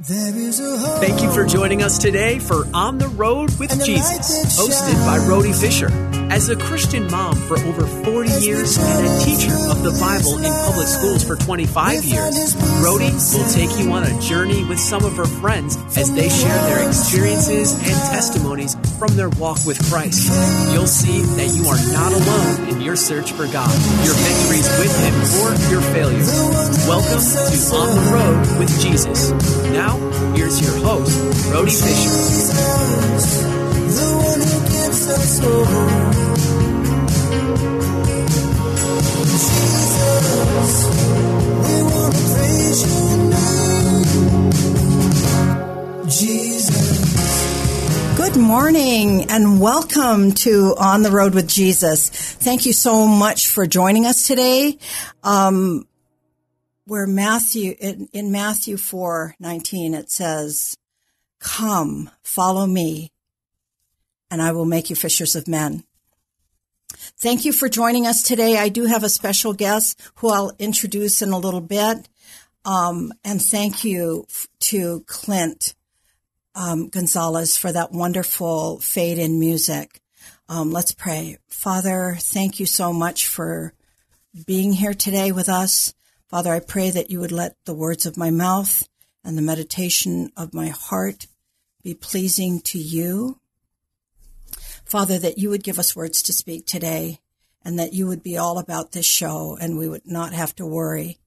Thank you for joining us today for On the Rhode with Jesus, hosted by Rhody Fisher. As a Christian mom for over 40 years and a teacher of the Bible in public schools for 25 years, Rhody will take you on a journey with some of her friends as they share their experiences and testimonies from their walk with Christ. You'll see that you are not alone in your search for God, your victories with Him, or your failures. Welcome to On the Rhode with Jesus. Now, here's your host, Rhody Fisher. Good morning and welcome to On the Rhode with Jesus. Thank you so much for joining us today. Um, where Matthew, in, in Matthew 4 19, it says, Come, follow me, and I will make you fishers of men. Thank you for joining us today. I do have a special guest who I'll introduce in a little bit. Um, and thank you to Clint um, Gonzalez for that wonderful fade in music. Um, let's pray. Father, thank you so much for being here today with us. Father, I pray that you would let the words of my mouth and the meditation of my heart be pleasing to you. Father, that you would give us words to speak today and that you would be all about this show and we would not have to worry.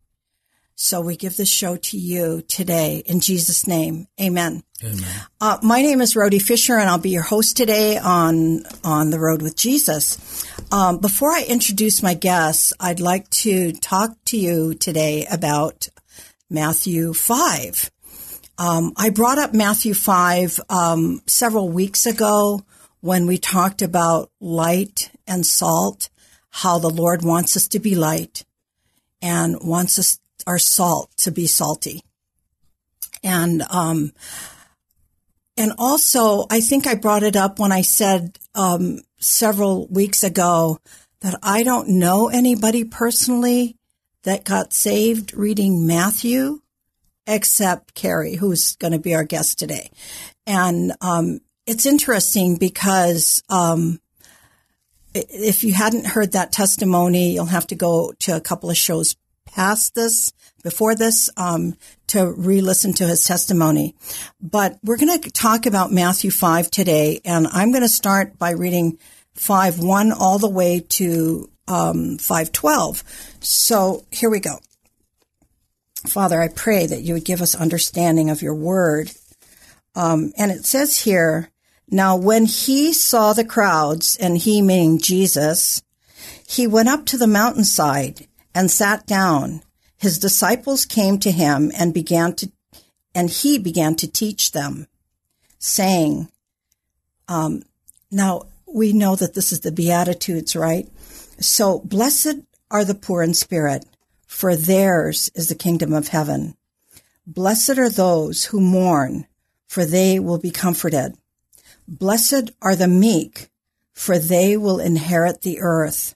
So we give this show to you today in Jesus' name. Amen. Amen. Uh, my name is Rhody Fisher, and I'll be your host today on on the Rhode with Jesus. Um, before I introduce my guests, I'd like to talk to you today about Matthew five. Um, I brought up Matthew five um, several weeks ago when we talked about light and salt, how the Lord wants us to be light and wants us our salt to be salty. And um, and also, I think I brought it up when I said um, several weeks ago that I don't know anybody personally that got saved reading Matthew, except Carrie, who's going to be our guest today. And um, it's interesting because um, if you hadn't heard that testimony, you'll have to go to a couple of shows past this, before this, um, to re-listen to his testimony. But we're going to talk about Matthew 5 today, and I'm going to start by reading 5 1 all the way to um, 512. So here we go. Father, I pray that you would give us understanding of your word. Um, and it says here, now when he saw the crowds, and he meaning Jesus, he went up to the mountainside and sat down. His disciples came to him and began to, and he began to teach them, saying, um, now we know that this is the Beatitudes, right? So blessed are the poor in spirit, for theirs is the kingdom of heaven. Blessed are those who mourn, for they will be comforted. Blessed are the meek, for they will inherit the earth.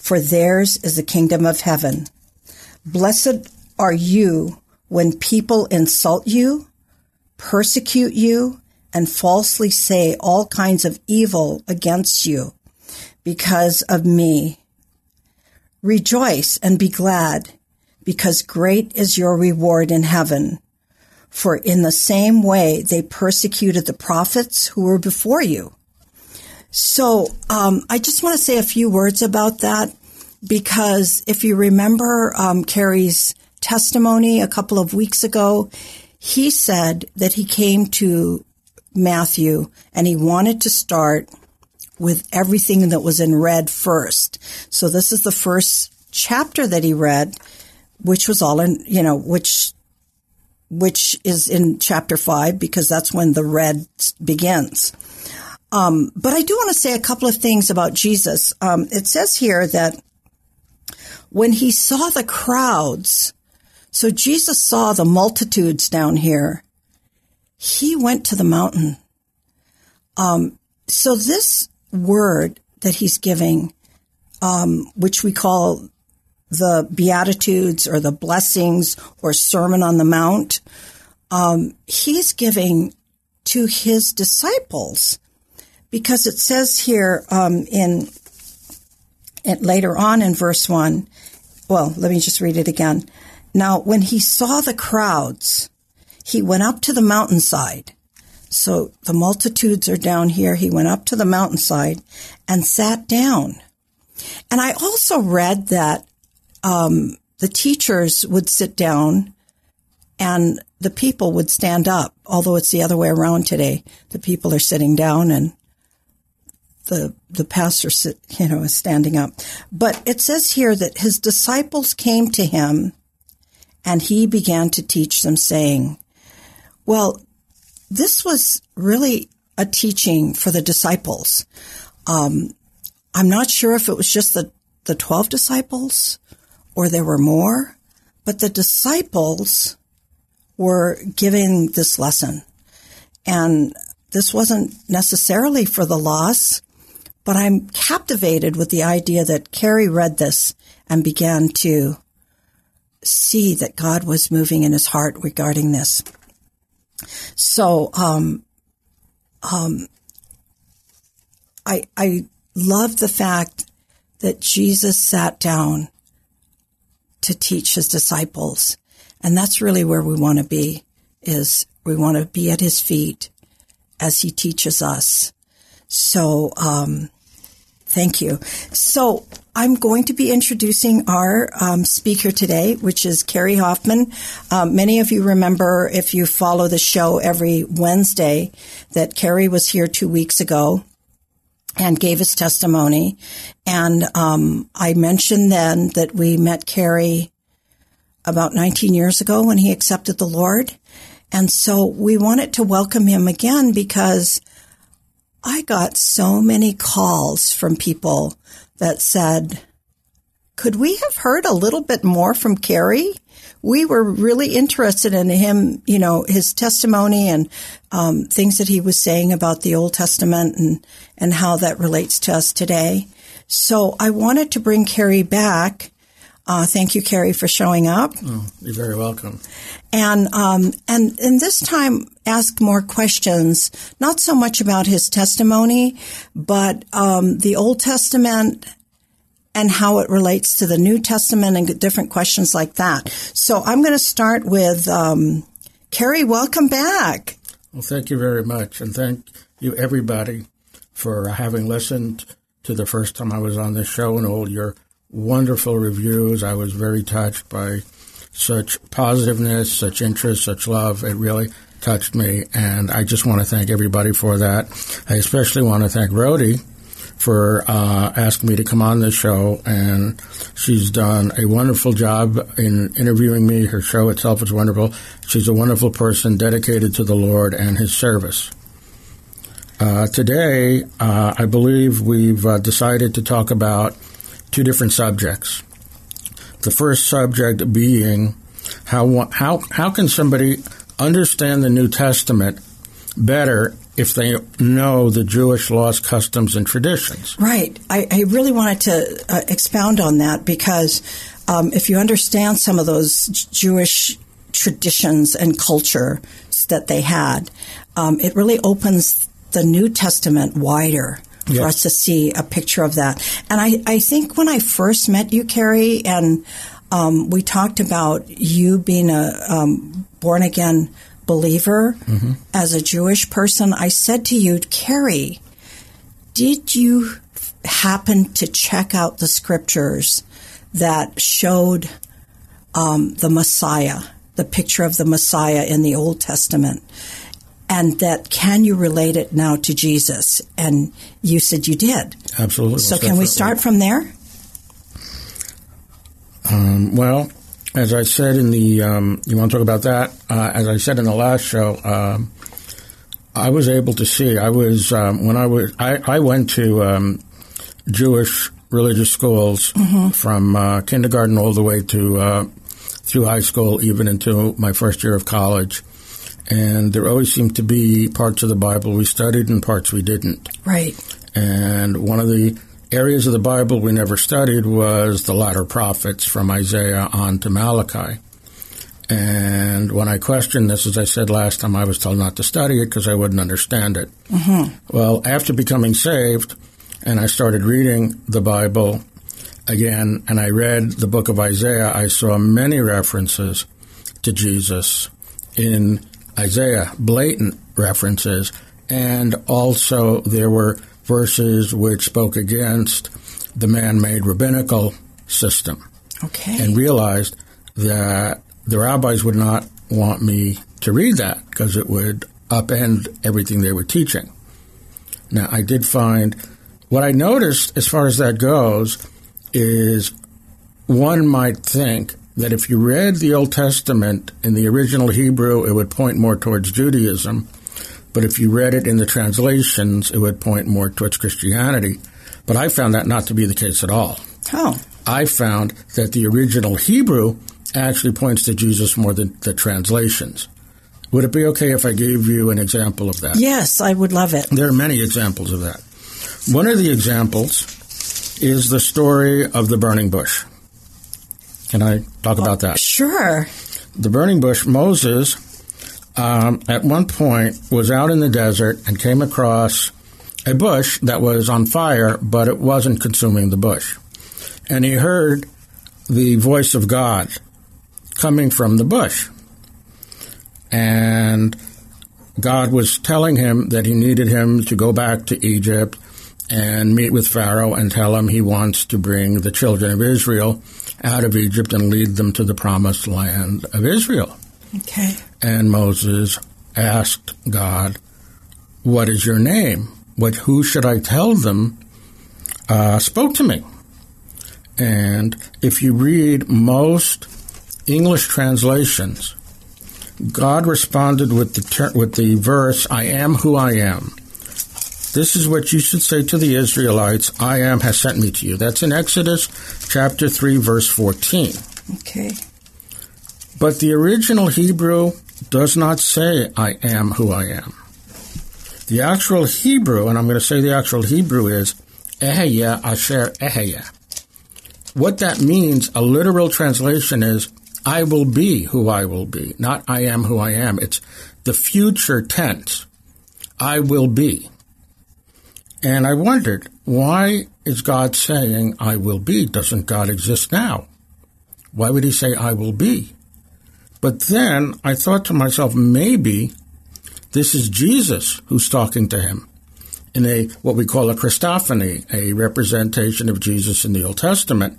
for theirs is the kingdom of heaven. Blessed are you when people insult you, persecute you, and falsely say all kinds of evil against you because of me. Rejoice and be glad, because great is your reward in heaven. For in the same way they persecuted the prophets who were before you. So um, I just want to say a few words about that because if you remember um, Carrie's testimony a couple of weeks ago, he said that he came to Matthew and he wanted to start with everything that was in red first. So this is the first chapter that he read, which was all in, you know, which which is in chapter five because that's when the red begins. Um, but I do want to say a couple of things about Jesus. Um, it says here that when he saw the crowds, so Jesus saw the multitudes down here, he went to the mountain. Um, so this word that he's giving, um, which we call the Beatitudes or the blessings or Sermon on the Mount, um, he's giving to his disciples because it says here um, in later on in verse one. Well, let me just read it again. Now, when he saw the crowds, he went up to the mountainside. So the multitudes are down here. He went up to the mountainside and sat down. And I also read that um, the teachers would sit down and the people would stand up, although it's the other way around today. The people are sitting down and the the pastor you know is standing up. But it says here that his disciples came to him and he began to teach them saying, well, this was really a teaching for the disciples. Um, I'm not sure if it was just the, the 12 disciples or there were more, but the disciples were giving this lesson. And this wasn't necessarily for the lost, but I'm captivated with the idea that Carrie read this and began to see that God was moving in his heart regarding this. So, um, um, I, I love the fact that Jesus sat down to teach his disciples. And that's really where we want to be is we want to be at his feet as he teaches us. So, um, thank you. So I'm going to be introducing our um, speaker today, which is Carrie Hoffman. Um, many of you remember, if you follow the show every Wednesday, that Carrie was here two weeks ago and gave his testimony. And um, I mentioned then that we met Carrie about 19 years ago when he accepted the Lord. And so we wanted to welcome him again because I got so many calls from people that said, could we have heard a little bit more from Carrie? We were really interested in him, you know, his testimony and um, things that he was saying about the Old Testament and, and how that relates to us today. So I wanted to bring Carrie back uh, thank you, Carrie, for showing up. Oh, you're very welcome. And um, and and this time, ask more questions. Not so much about his testimony, but um, the Old Testament and how it relates to the New Testament and different questions like that. So I'm going to start with um, Carrie. Welcome back. Well, thank you very much, and thank you everybody for having listened to the first time I was on this show and all your wonderful reviews. I was very touched by such positiveness, such interest, such love. It really touched me, and I just want to thank everybody for that. I especially want to thank Rhody for uh, asking me to come on the show, and she's done a wonderful job in interviewing me. Her show itself is wonderful. She's a wonderful person dedicated to the Lord and His service. Uh, today, uh, I believe we've uh, decided to talk about two different subjects. The first subject being how how how can somebody understand the New Testament better if they know the Jewish laws, customs, and traditions? Right. I, I really wanted to uh, expound on that because um, if you understand some of those Jewish traditions and culture that they had, um, it really opens the New Testament wider for us to see a picture of that. And I, I think when I first met you, Carrie, and um, we talked about you being a um, born again believer, mm-hmm. as a Jewish person, I said to you, Carrie, did you happen to check out the scriptures that showed um, the Messiah, the picture of the Messiah in the Old Testament? and that can you relate it now to Jesus? And you said you did. Absolutely. So can we start from there? Um, well, as I said in the, um, you want to talk about that? Uh, as I said in the last show, um, I was able to see. I was um, when I was I, I went to um, Jewish religious schools mm-hmm. from uh, kindergarten all the way to uh, through high school, even into my first year of college. And there always seemed to be parts of the Bible we studied and parts we didn't. Right. And one of the areas of the Bible we never studied was the latter prophets from Isaiah on to Malachi. And when I questioned this, as I said last time, I was told not to study it because I wouldn't understand it. Mm-hmm. Well, after becoming saved, and I started reading the Bible again, and I read the book of Isaiah, I saw many references to Jesus in Isaiah, blatant references, and also there were verses which spoke against the man made rabbinical system. Okay. And realized that the rabbis would not want me to read that because it would upend everything they were teaching. Now, I did find what I noticed as far as that goes is one might think that if you read the Old Testament in the original Hebrew, it would point more towards Judaism. But if you read it in the translations, it would point more towards Christianity. But I found that not to be the case at all. Oh. I found that the original Hebrew actually points to Jesus more than the translations. Would it be okay if I gave you an example of that? Yes, I would love it. There are many examples of that. One of the examples is the story of the burning bush. Can I talk oh, about that? Sure. The burning bush, Moses, um, at one point was out in the desert and came across a bush that was on fire, but it wasn't consuming the bush. And he heard the voice of God coming from the bush. And God was telling him that he needed him to go back to Egypt and meet with Pharaoh and tell him he wants to bring the children of Israel out of Egypt and lead them to the promised land of Israel. Okay. And Moses asked God, What is your name? What, who should I tell them uh, spoke to me? And if you read most English translations, God responded with the ter- with the verse, "I am who I am." This is what you should say to the Israelites: "I am has sent me to you." That's in Exodus chapter three, verse fourteen. Okay. But the original Hebrew does not say, "I am who I am." The actual Hebrew, and I'm going to say the actual Hebrew is "Eheya asher eheya." What that means, a literal translation is I will be who I will be, not I am who I am. It's the future tense. I will be. And I wondered, why is God saying I will be? Doesn't God exist now? Why would he say I will be? But then I thought to myself, maybe this is Jesus who's talking to him in a what we call a Christophany, a representation of Jesus in the Old Testament.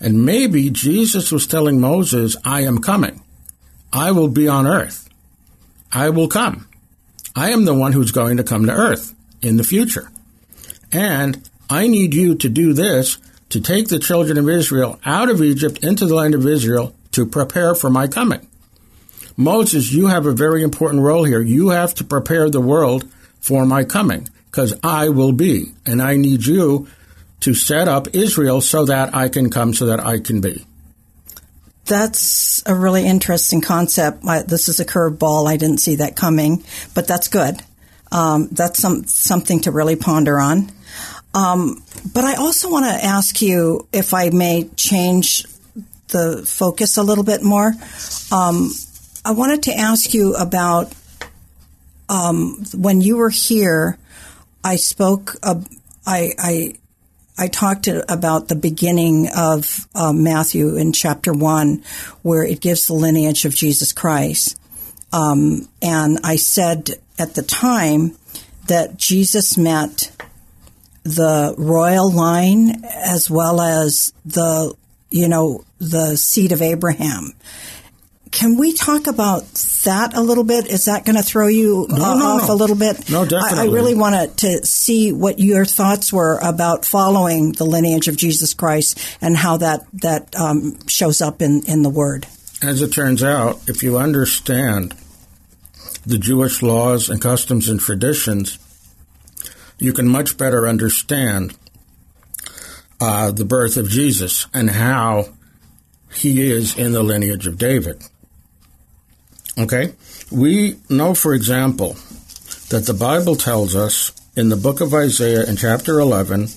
And maybe Jesus was telling Moses, I am coming. I will be on earth. I will come. I am the one who's going to come to earth in the future. And I need you to do this to take the children of Israel out of Egypt into the land of Israel to prepare for my coming. Moses, you have a very important role here. You have to prepare the world for my coming because I will be. And I need you to set up Israel so that I can come, so that I can be. That's a really interesting concept. I, this is a curveball. I didn't see that coming, but that's good. Um, that's some, something to really ponder on. Um, but I also want to ask you if I may change the focus a little bit more. Um, I wanted to ask you about um, when you were here. I spoke. Uh, I, I I talked about the beginning of uh, Matthew in chapter one, where it gives the lineage of Jesus Christ. Um, and I said at the time that Jesus met the royal line as well as the, you know, the seed of Abraham. Can we talk about that a little bit? Is that going to throw you No, uh, no, off no. a little bit? No, I, I really wanted to see what your thoughts were about following the lineage of Jesus Christ and how that that um, shows up in in the Word. As it turns out, if you understand the Jewish laws and customs and traditions, you can much better understand uh, the birth of Jesus and how he is in the lineage of David. Okay? We know, for example, that the Bible tells us in the book of Isaiah in chapter 11,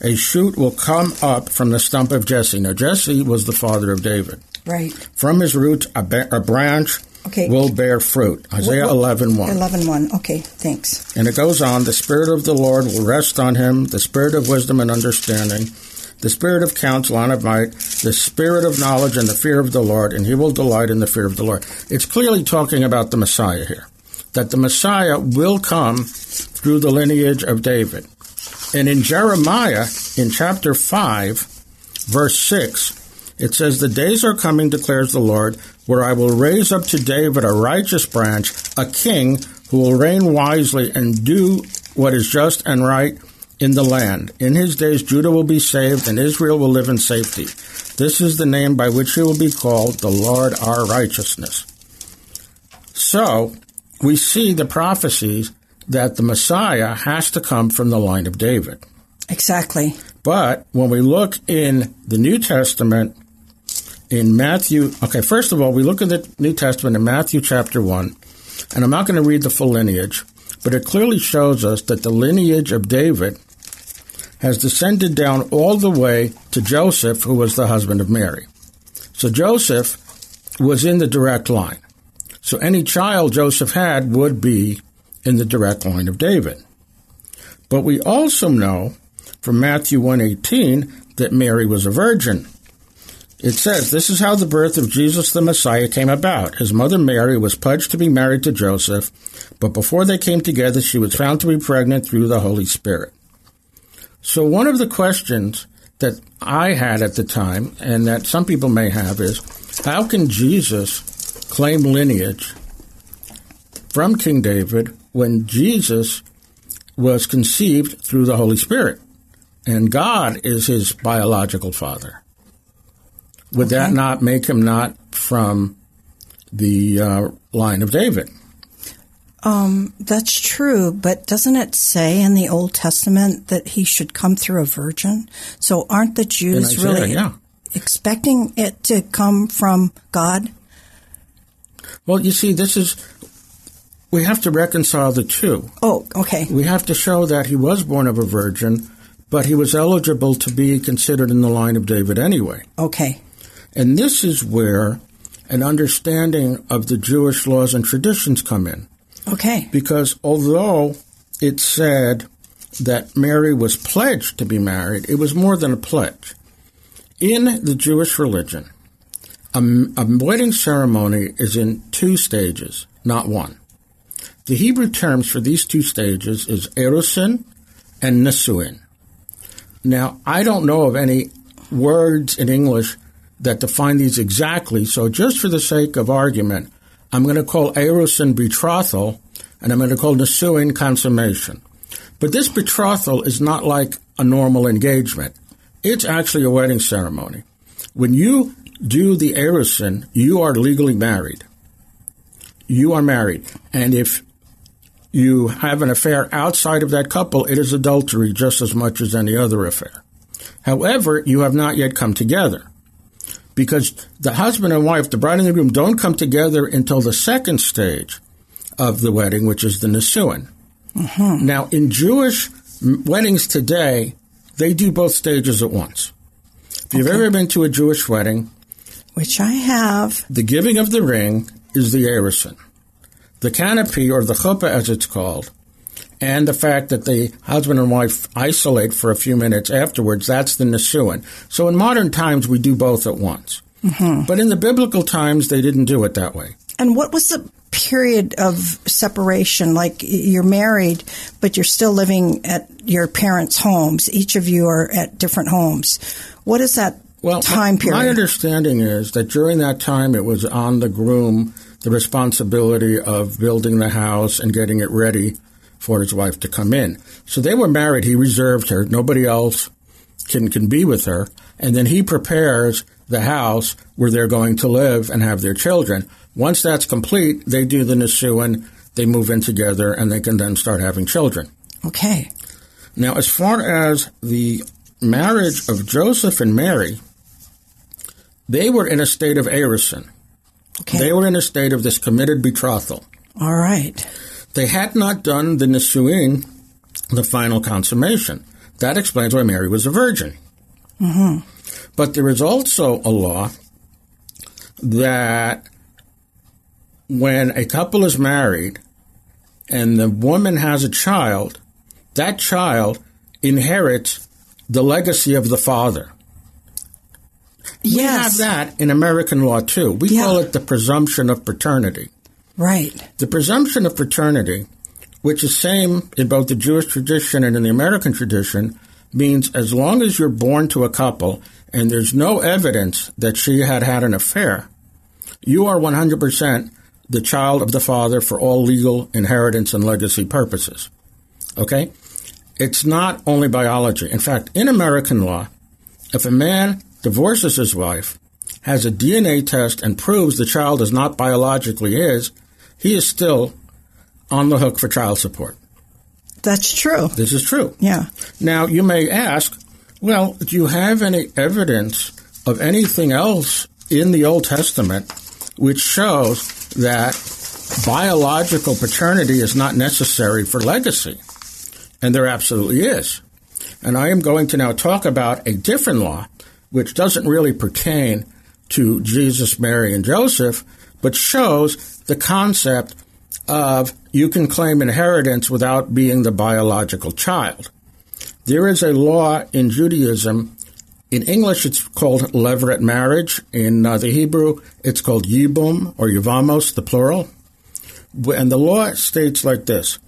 a shoot will come up from the stump of Jesse. Now, Jesse was the father of David. Right. From his roots, a, ba- a branch Okay. will bear fruit. Isaiah What- what- 11 1. 11 1. Okay, thanks. And it goes on The Spirit of the Lord will rest on him, the Spirit of wisdom and understanding, the Spirit of counsel and of might, the Spirit of knowledge and the fear of the Lord, and he will delight in the fear of the Lord. It's clearly talking about the Messiah here, that the Messiah will come through the lineage of David. And in Jeremiah, in chapter 5, verse 6, it says, The days are coming, declares the Lord, where I will raise up to David a righteous branch, a king who will reign wisely and do what is just and right in the land. In his days, Judah will be saved and Israel will live in safety. This is the name by which he will be called, the Lord our righteousness. So, we see the prophecies that the Messiah has to come from the line of David. Exactly. But when we look in the New Testament, in Matthew, okay, first of all, we look in the New Testament in Matthew chapter 1, and I'm not going to read the full lineage, but it clearly shows us that the lineage of David has descended down all the way to Joseph, who was the husband of Mary. So Joseph was in the direct line. So any child Joseph had would be in the direct line of David. But we also know from Matthew 1:18 that Mary was a virgin. It says, This is how the birth of Jesus the Messiah came about. His mother Mary was pledged to be married to Joseph, but before they came together, she was found to be pregnant through the Holy Spirit. So, one of the questions that I had at the time, and that some people may have, is how can Jesus claim lineage from King David when Jesus was conceived through the Holy Spirit? And God is his biological father. Would that not make him not from the uh, line of David? Um, that's true, but doesn't it say in the Old Testament that he should come through a virgin? So aren't the Jews Isaiah, really yeah. expecting it to come from God? Well, you see, this is, we have to reconcile the two. Oh, okay. We have to show that he was born of a virgin, but he was eligible to be considered in the line of David anyway. Okay. And this is where an understanding of the Jewish laws and traditions come in. Okay. Because although it said that Mary was pledged to be married, it was more than a pledge. In the Jewish religion, a, a wedding ceremony is in two stages, not one. The Hebrew terms for these two stages is erusin and nisuin. Now, I don't know of any words in English that define these exactly, so just for the sake of argument, I'm going to call erusin betrothal, and I'm going to call nisuin consummation. But this betrothal is not like a normal engagement. It's actually a wedding ceremony. When you do the erusin, you are legally married. You are married. And if you have an affair outside of that couple, it is adultery just as much as any other affair. However, you have not yet come together. Because the husband and wife, the bride and the groom, don't come together until the second stage of the wedding, which is the Nisuin. Mm-hmm. Now, in Jewish weddings today, they do both stages at once. If you've ever been to a Jewish wedding, Which I have. the giving of the ring is the erusin. The canopy, or the chuppah as it's called, and the fact that the husband and wife isolate for a few minutes afterwards, that's the nisuin. So in modern times, we do both at once. Mm-hmm. But in the biblical times, they didn't do it that way. And what was the period of separation, like you're married, but you're still living at your parents' homes. Each of you are at different homes. What is that well, time period? My understanding is that during that time, it was on the groom the responsibility of building the house and getting it ready for his wife to come in. So they were married. He reserved her. Nobody else can, can be with her. And then he prepares the house where they're going to live and have their children. Once that's complete, they do the Nisuin, they move in together, and they can then start having children. Okay. Now, as far as the marriage of Joseph and Mary, they were in a state of erusin. Okay. They were in a state of this committed betrothal. All right. They had not done the Nisuin, the final consummation. That explains why Mary was a virgin. Mm-hmm. But there is also a law that when a couple is married and the woman has a child, that child inherits the legacy of the father. Yes. We have that in American law too. We yeah. call it the presumption of paternity. Right. The presumption of paternity, which is same in both the Jewish tradition and in the American tradition, means as long as you're born to a couple and there's no evidence that she had had an affair, you are 100% the child of the father for all legal inheritance and legacy purposes. Okay? It's not only biology. In fact, in American law, if a man divorces his wife, has a DNA test, and proves the child is not biologically his, he is still on the hook for child support. That's true. This is true. Yeah. Now, you may ask, well, do you have any evidence of anything else in the Old Testament which shows that biological paternity is not necessary for legacy? And there absolutely is. And I am going to now talk about a different law which doesn't really pertain to Jesus, Mary, and Joseph, but shows the concept of you can claim inheritance without being the biological child. There is a law in Judaism. In English, it's called levirate marriage. In uh, the Hebrew, it's called yibum or yivamos, the plural. And the law states like this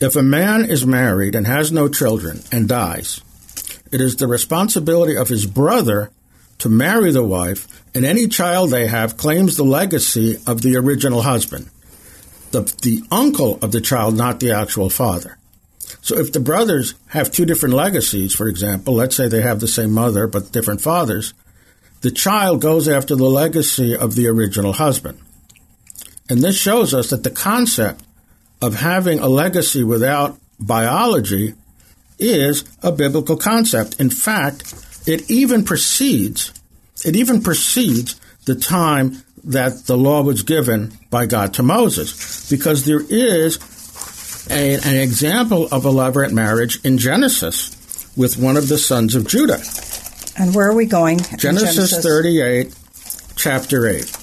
If a man is married and has no children and dies, it is the responsibility of his brother to marry the wife, and any child they have claims the legacy of the original husband, the, the uncle of the child, not the actual father. So if the brothers have two different legacies, for example, let's say they have the same mother but different fathers, the child goes after the legacy of the original husband. And this shows us that the concept of having a legacy without biology is a biblical concept. In fact, it even precedes, it even precedes the time that the law was given by God to Moses, because there is a, an example of a levirate marriage in Genesis with one of the sons of Judah. And where are we going? Genesis, Genesis 38, chapter 8.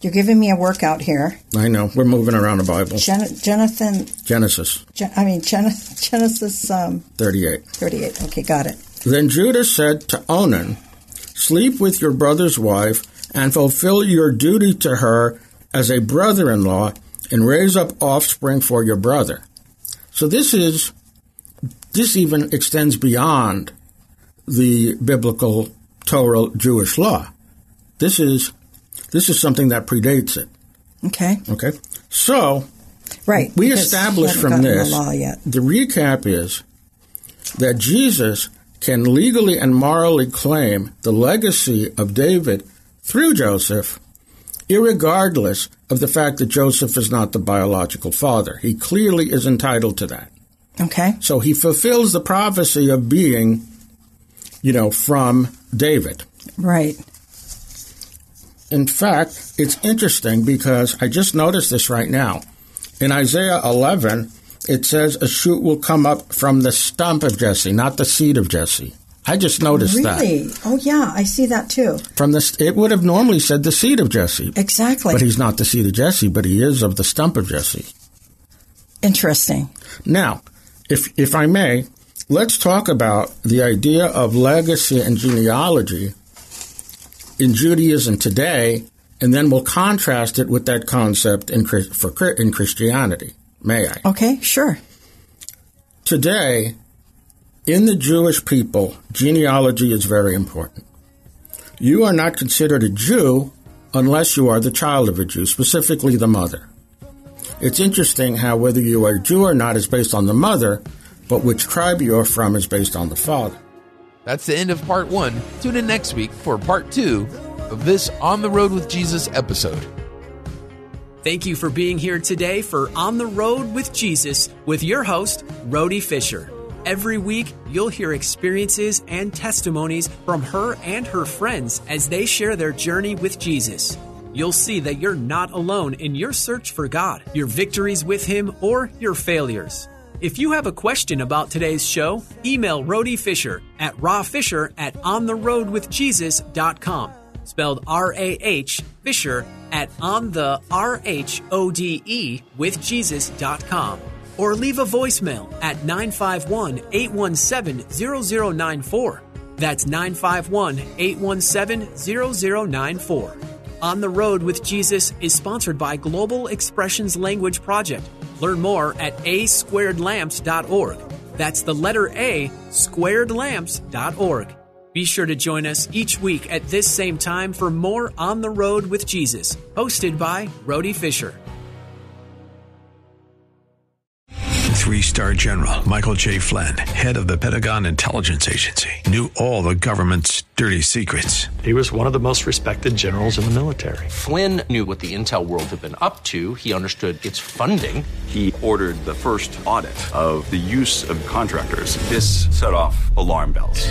You're giving me a workout here. I know. We're moving around the Bible. Gen- Jonathan. Genesis. Gen- I mean, Gen- Genesis um, 38. 38. Okay, got it. Then Judah said to Onan, Sleep with your brother's wife and fulfill your duty to her as a brother in law and raise up offspring for your brother. So this is, this even extends beyond the biblical Torah Jewish law. This is, this is something that predates it. Okay. Okay. So, right. We established from this, the, the recap is that Jesus can legally and morally claim the legacy of David through Joseph, regardless of the fact that Joseph is not the biological father. He clearly is entitled to that. Okay. So he fulfills the prophecy of being, you know, from David. Right. In fact, it's interesting because I just noticed this right now. In Isaiah 11, it says a shoot will come up from the stump of Jesse, not the seed of Jesse. I just noticed really? that. Really? Oh yeah, I see that too. From this, it would have normally said the seed of Jesse. Exactly. But he's not the seed of Jesse, but he is of the stump of Jesse. Interesting. Now, if if I may, let's talk about the idea of legacy and genealogy in Judaism today and then we'll contrast it with that concept in, for, in Christianity. May I? Okay, sure. Today, in the Jewish people, genealogy is very important. You are not considered a Jew unless you are the child of a Jew, specifically the mother. It's interesting how whether you are a Jew or not is based on the mother, but which tribe you are from is based on the father. That's the end of part one. Tune in next week for part two of this On the Rhode with Jesus episode. Thank you for being here today for On the Rhode with Jesus with your host, Rhody Fisher. Every week, you'll hear experiences and testimonies from her and her friends as they share their journey with Jesus. You'll see that you're not alone in your search for God, your victories with Him, or your failures. If you have a question about today's show, email Rhody Fisher at rawfisher at ontherhodewithjesus.com spelled R A H Fisher at on the R H O D E with Jesus.com or leave a voicemail at 951 817 0094. That's 951 817 0094. On the Rhode with Jesus is sponsored by Global Expressions Language Project. Learn more at asquaredlamps.org. That's the letter A, squaredlamps.org. Be sure to join us each week at this same time for more On the Rhode with Jesus, hosted by Rhody Fisher. Three star general Michael J. Flynn, head of the Pentagon Intelligence Agency, knew all the government's dirty secrets. He was one of the most respected generals in the military. Flynn knew what the intel world had been up to, he understood its funding. He ordered the first audit of the use of contractors. This set off alarm bells.